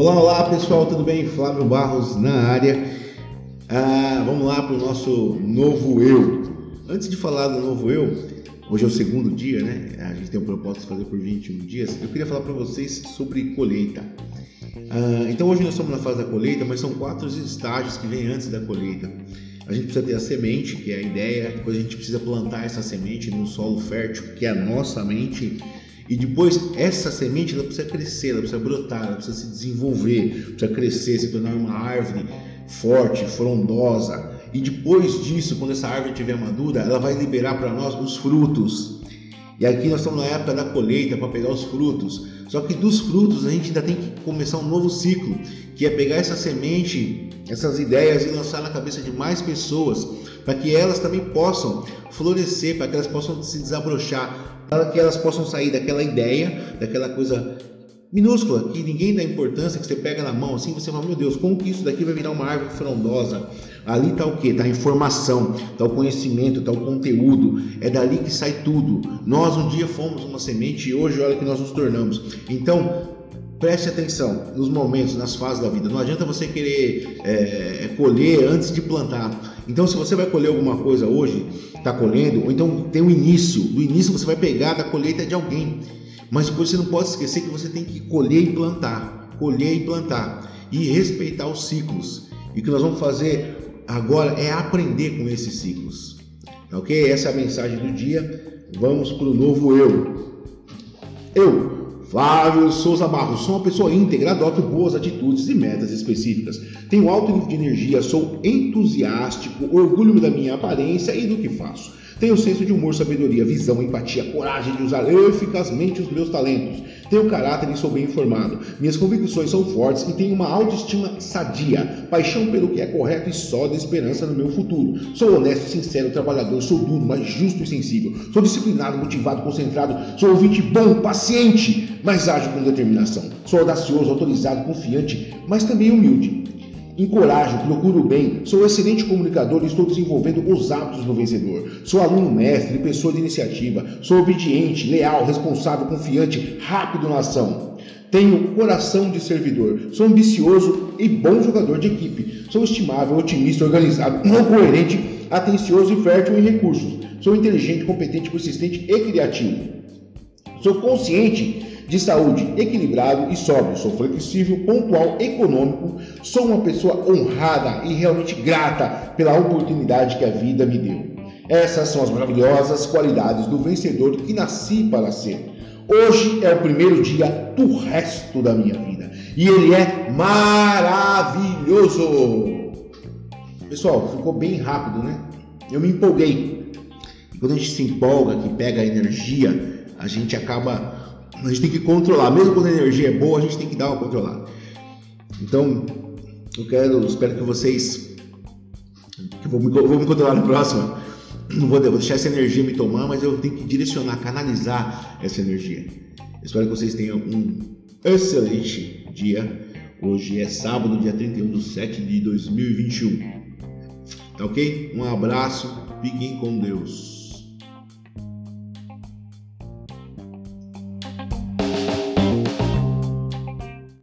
Olá, olá pessoal, tudo bem? Flávio Barros na área. Ah, vamos lá para o nosso novo eu. Antes de falar do novo eu, hoje é o segundo dia, né? A gente tem um propósito de fazer por 21 dias. Eu queria falar para vocês sobre colheita. Ah, então hoje nós estamos na fase da colheita, mas são quatro estágios que vêm antes da colheita. A gente precisa ter a semente, que é a ideia, depois a gente precisa plantar essa semente num solo fértil, que é a nossa mente e depois essa semente ela precisa crescer, ela precisa brotar, ela precisa se desenvolver, precisa crescer, se tornar uma árvore forte, frondosa. E depois disso, quando essa árvore estiver madura, ela vai liberar para nós os frutos. E aqui nós estamos na época da colheita para pegar os frutos. Só que dos frutos a gente ainda tem que começar um novo ciclo, que é pegar essa semente, essas ideias e lançar na cabeça de mais pessoas, para que elas também possam florescer, para que elas possam se desabrochar, para que elas possam sair daquela ideia, daquela coisa minúscula, que ninguém dá importância, que você pega na mão assim, você fala, meu Deus, como que isso daqui vai virar uma árvore frondosa? Ali está o que? Está a informação, está o conhecimento, está o conteúdo, é dali que sai tudo. Nós um dia fomos uma semente e hoje olha que nós nos tornamos. Então, preste atenção nos momentos, nas fases da vida. Não adianta você querer é, colher antes de plantar. Então, se você vai colher alguma coisa hoje, está colhendo, ou então tem um início, do início você vai pegar da colheita de alguém. Mas você não pode esquecer que você tem que colher e plantar, colher e plantar e respeitar os ciclos. E o que nós vamos fazer agora é aprender com esses ciclos. Tá ok? Essa é a mensagem do dia. Vamos para o novo eu. Eu Flávio Souza Barros, sou uma pessoa íntegra, adoto boas atitudes e metas específicas. Tenho alto nível de energia, sou entusiástico, orgulho da minha aparência e do que faço. Tenho senso de humor, sabedoria, visão, empatia, coragem de usar eficazmente os meus talentos. Tenho caráter e sou bem informado. Minhas convicções são fortes e tenho uma autoestima sadia, paixão pelo que é correto e sólida esperança no meu futuro. Sou honesto, sincero, trabalhador, sou duro, mas justo e sensível. Sou disciplinado, motivado, concentrado, sou ouvinte bom, paciente, mas ajo com determinação. Sou audacioso, autorizado, confiante, mas também humilde encorajo, procuro bem, sou excelente comunicador e estou desenvolvendo os hábitos do vencedor. Sou aluno mestre, pessoa de iniciativa, sou obediente, leal, responsável, confiante, rápido na ação. Tenho coração de servidor, sou ambicioso e bom jogador de equipe. Sou estimável, otimista, organizado, não coerente, atencioso e fértil em recursos. Sou inteligente, competente, persistente e criativo. Sou consciente de saúde, equilibrado e sóbrio. Sou flexível, pontual, econômico. Sou uma pessoa honrada e realmente grata pela oportunidade que a vida me deu. Essas são as maravilhosas qualidades do vencedor que nasci para ser. Hoje é o primeiro dia do resto da minha vida e ele é maravilhoso. Pessoal, ficou bem rápido, né? Eu me empolguei. quando a gente se empolga, que pega a energia, a gente acaba a gente tem que controlar, mesmo quando a energia é boa, a gente tem que dar uma controlada. Então, eu quero, espero que vocês, que vou me, vou me controlar na próxima. Não vou deixar essa energia me tomar, mas eu tenho que direcionar, canalizar essa energia. Espero que vocês tenham um excelente dia. Hoje é sábado, dia 31 de 7 de 2021. Tá ok? Um abraço, fiquem com Deus.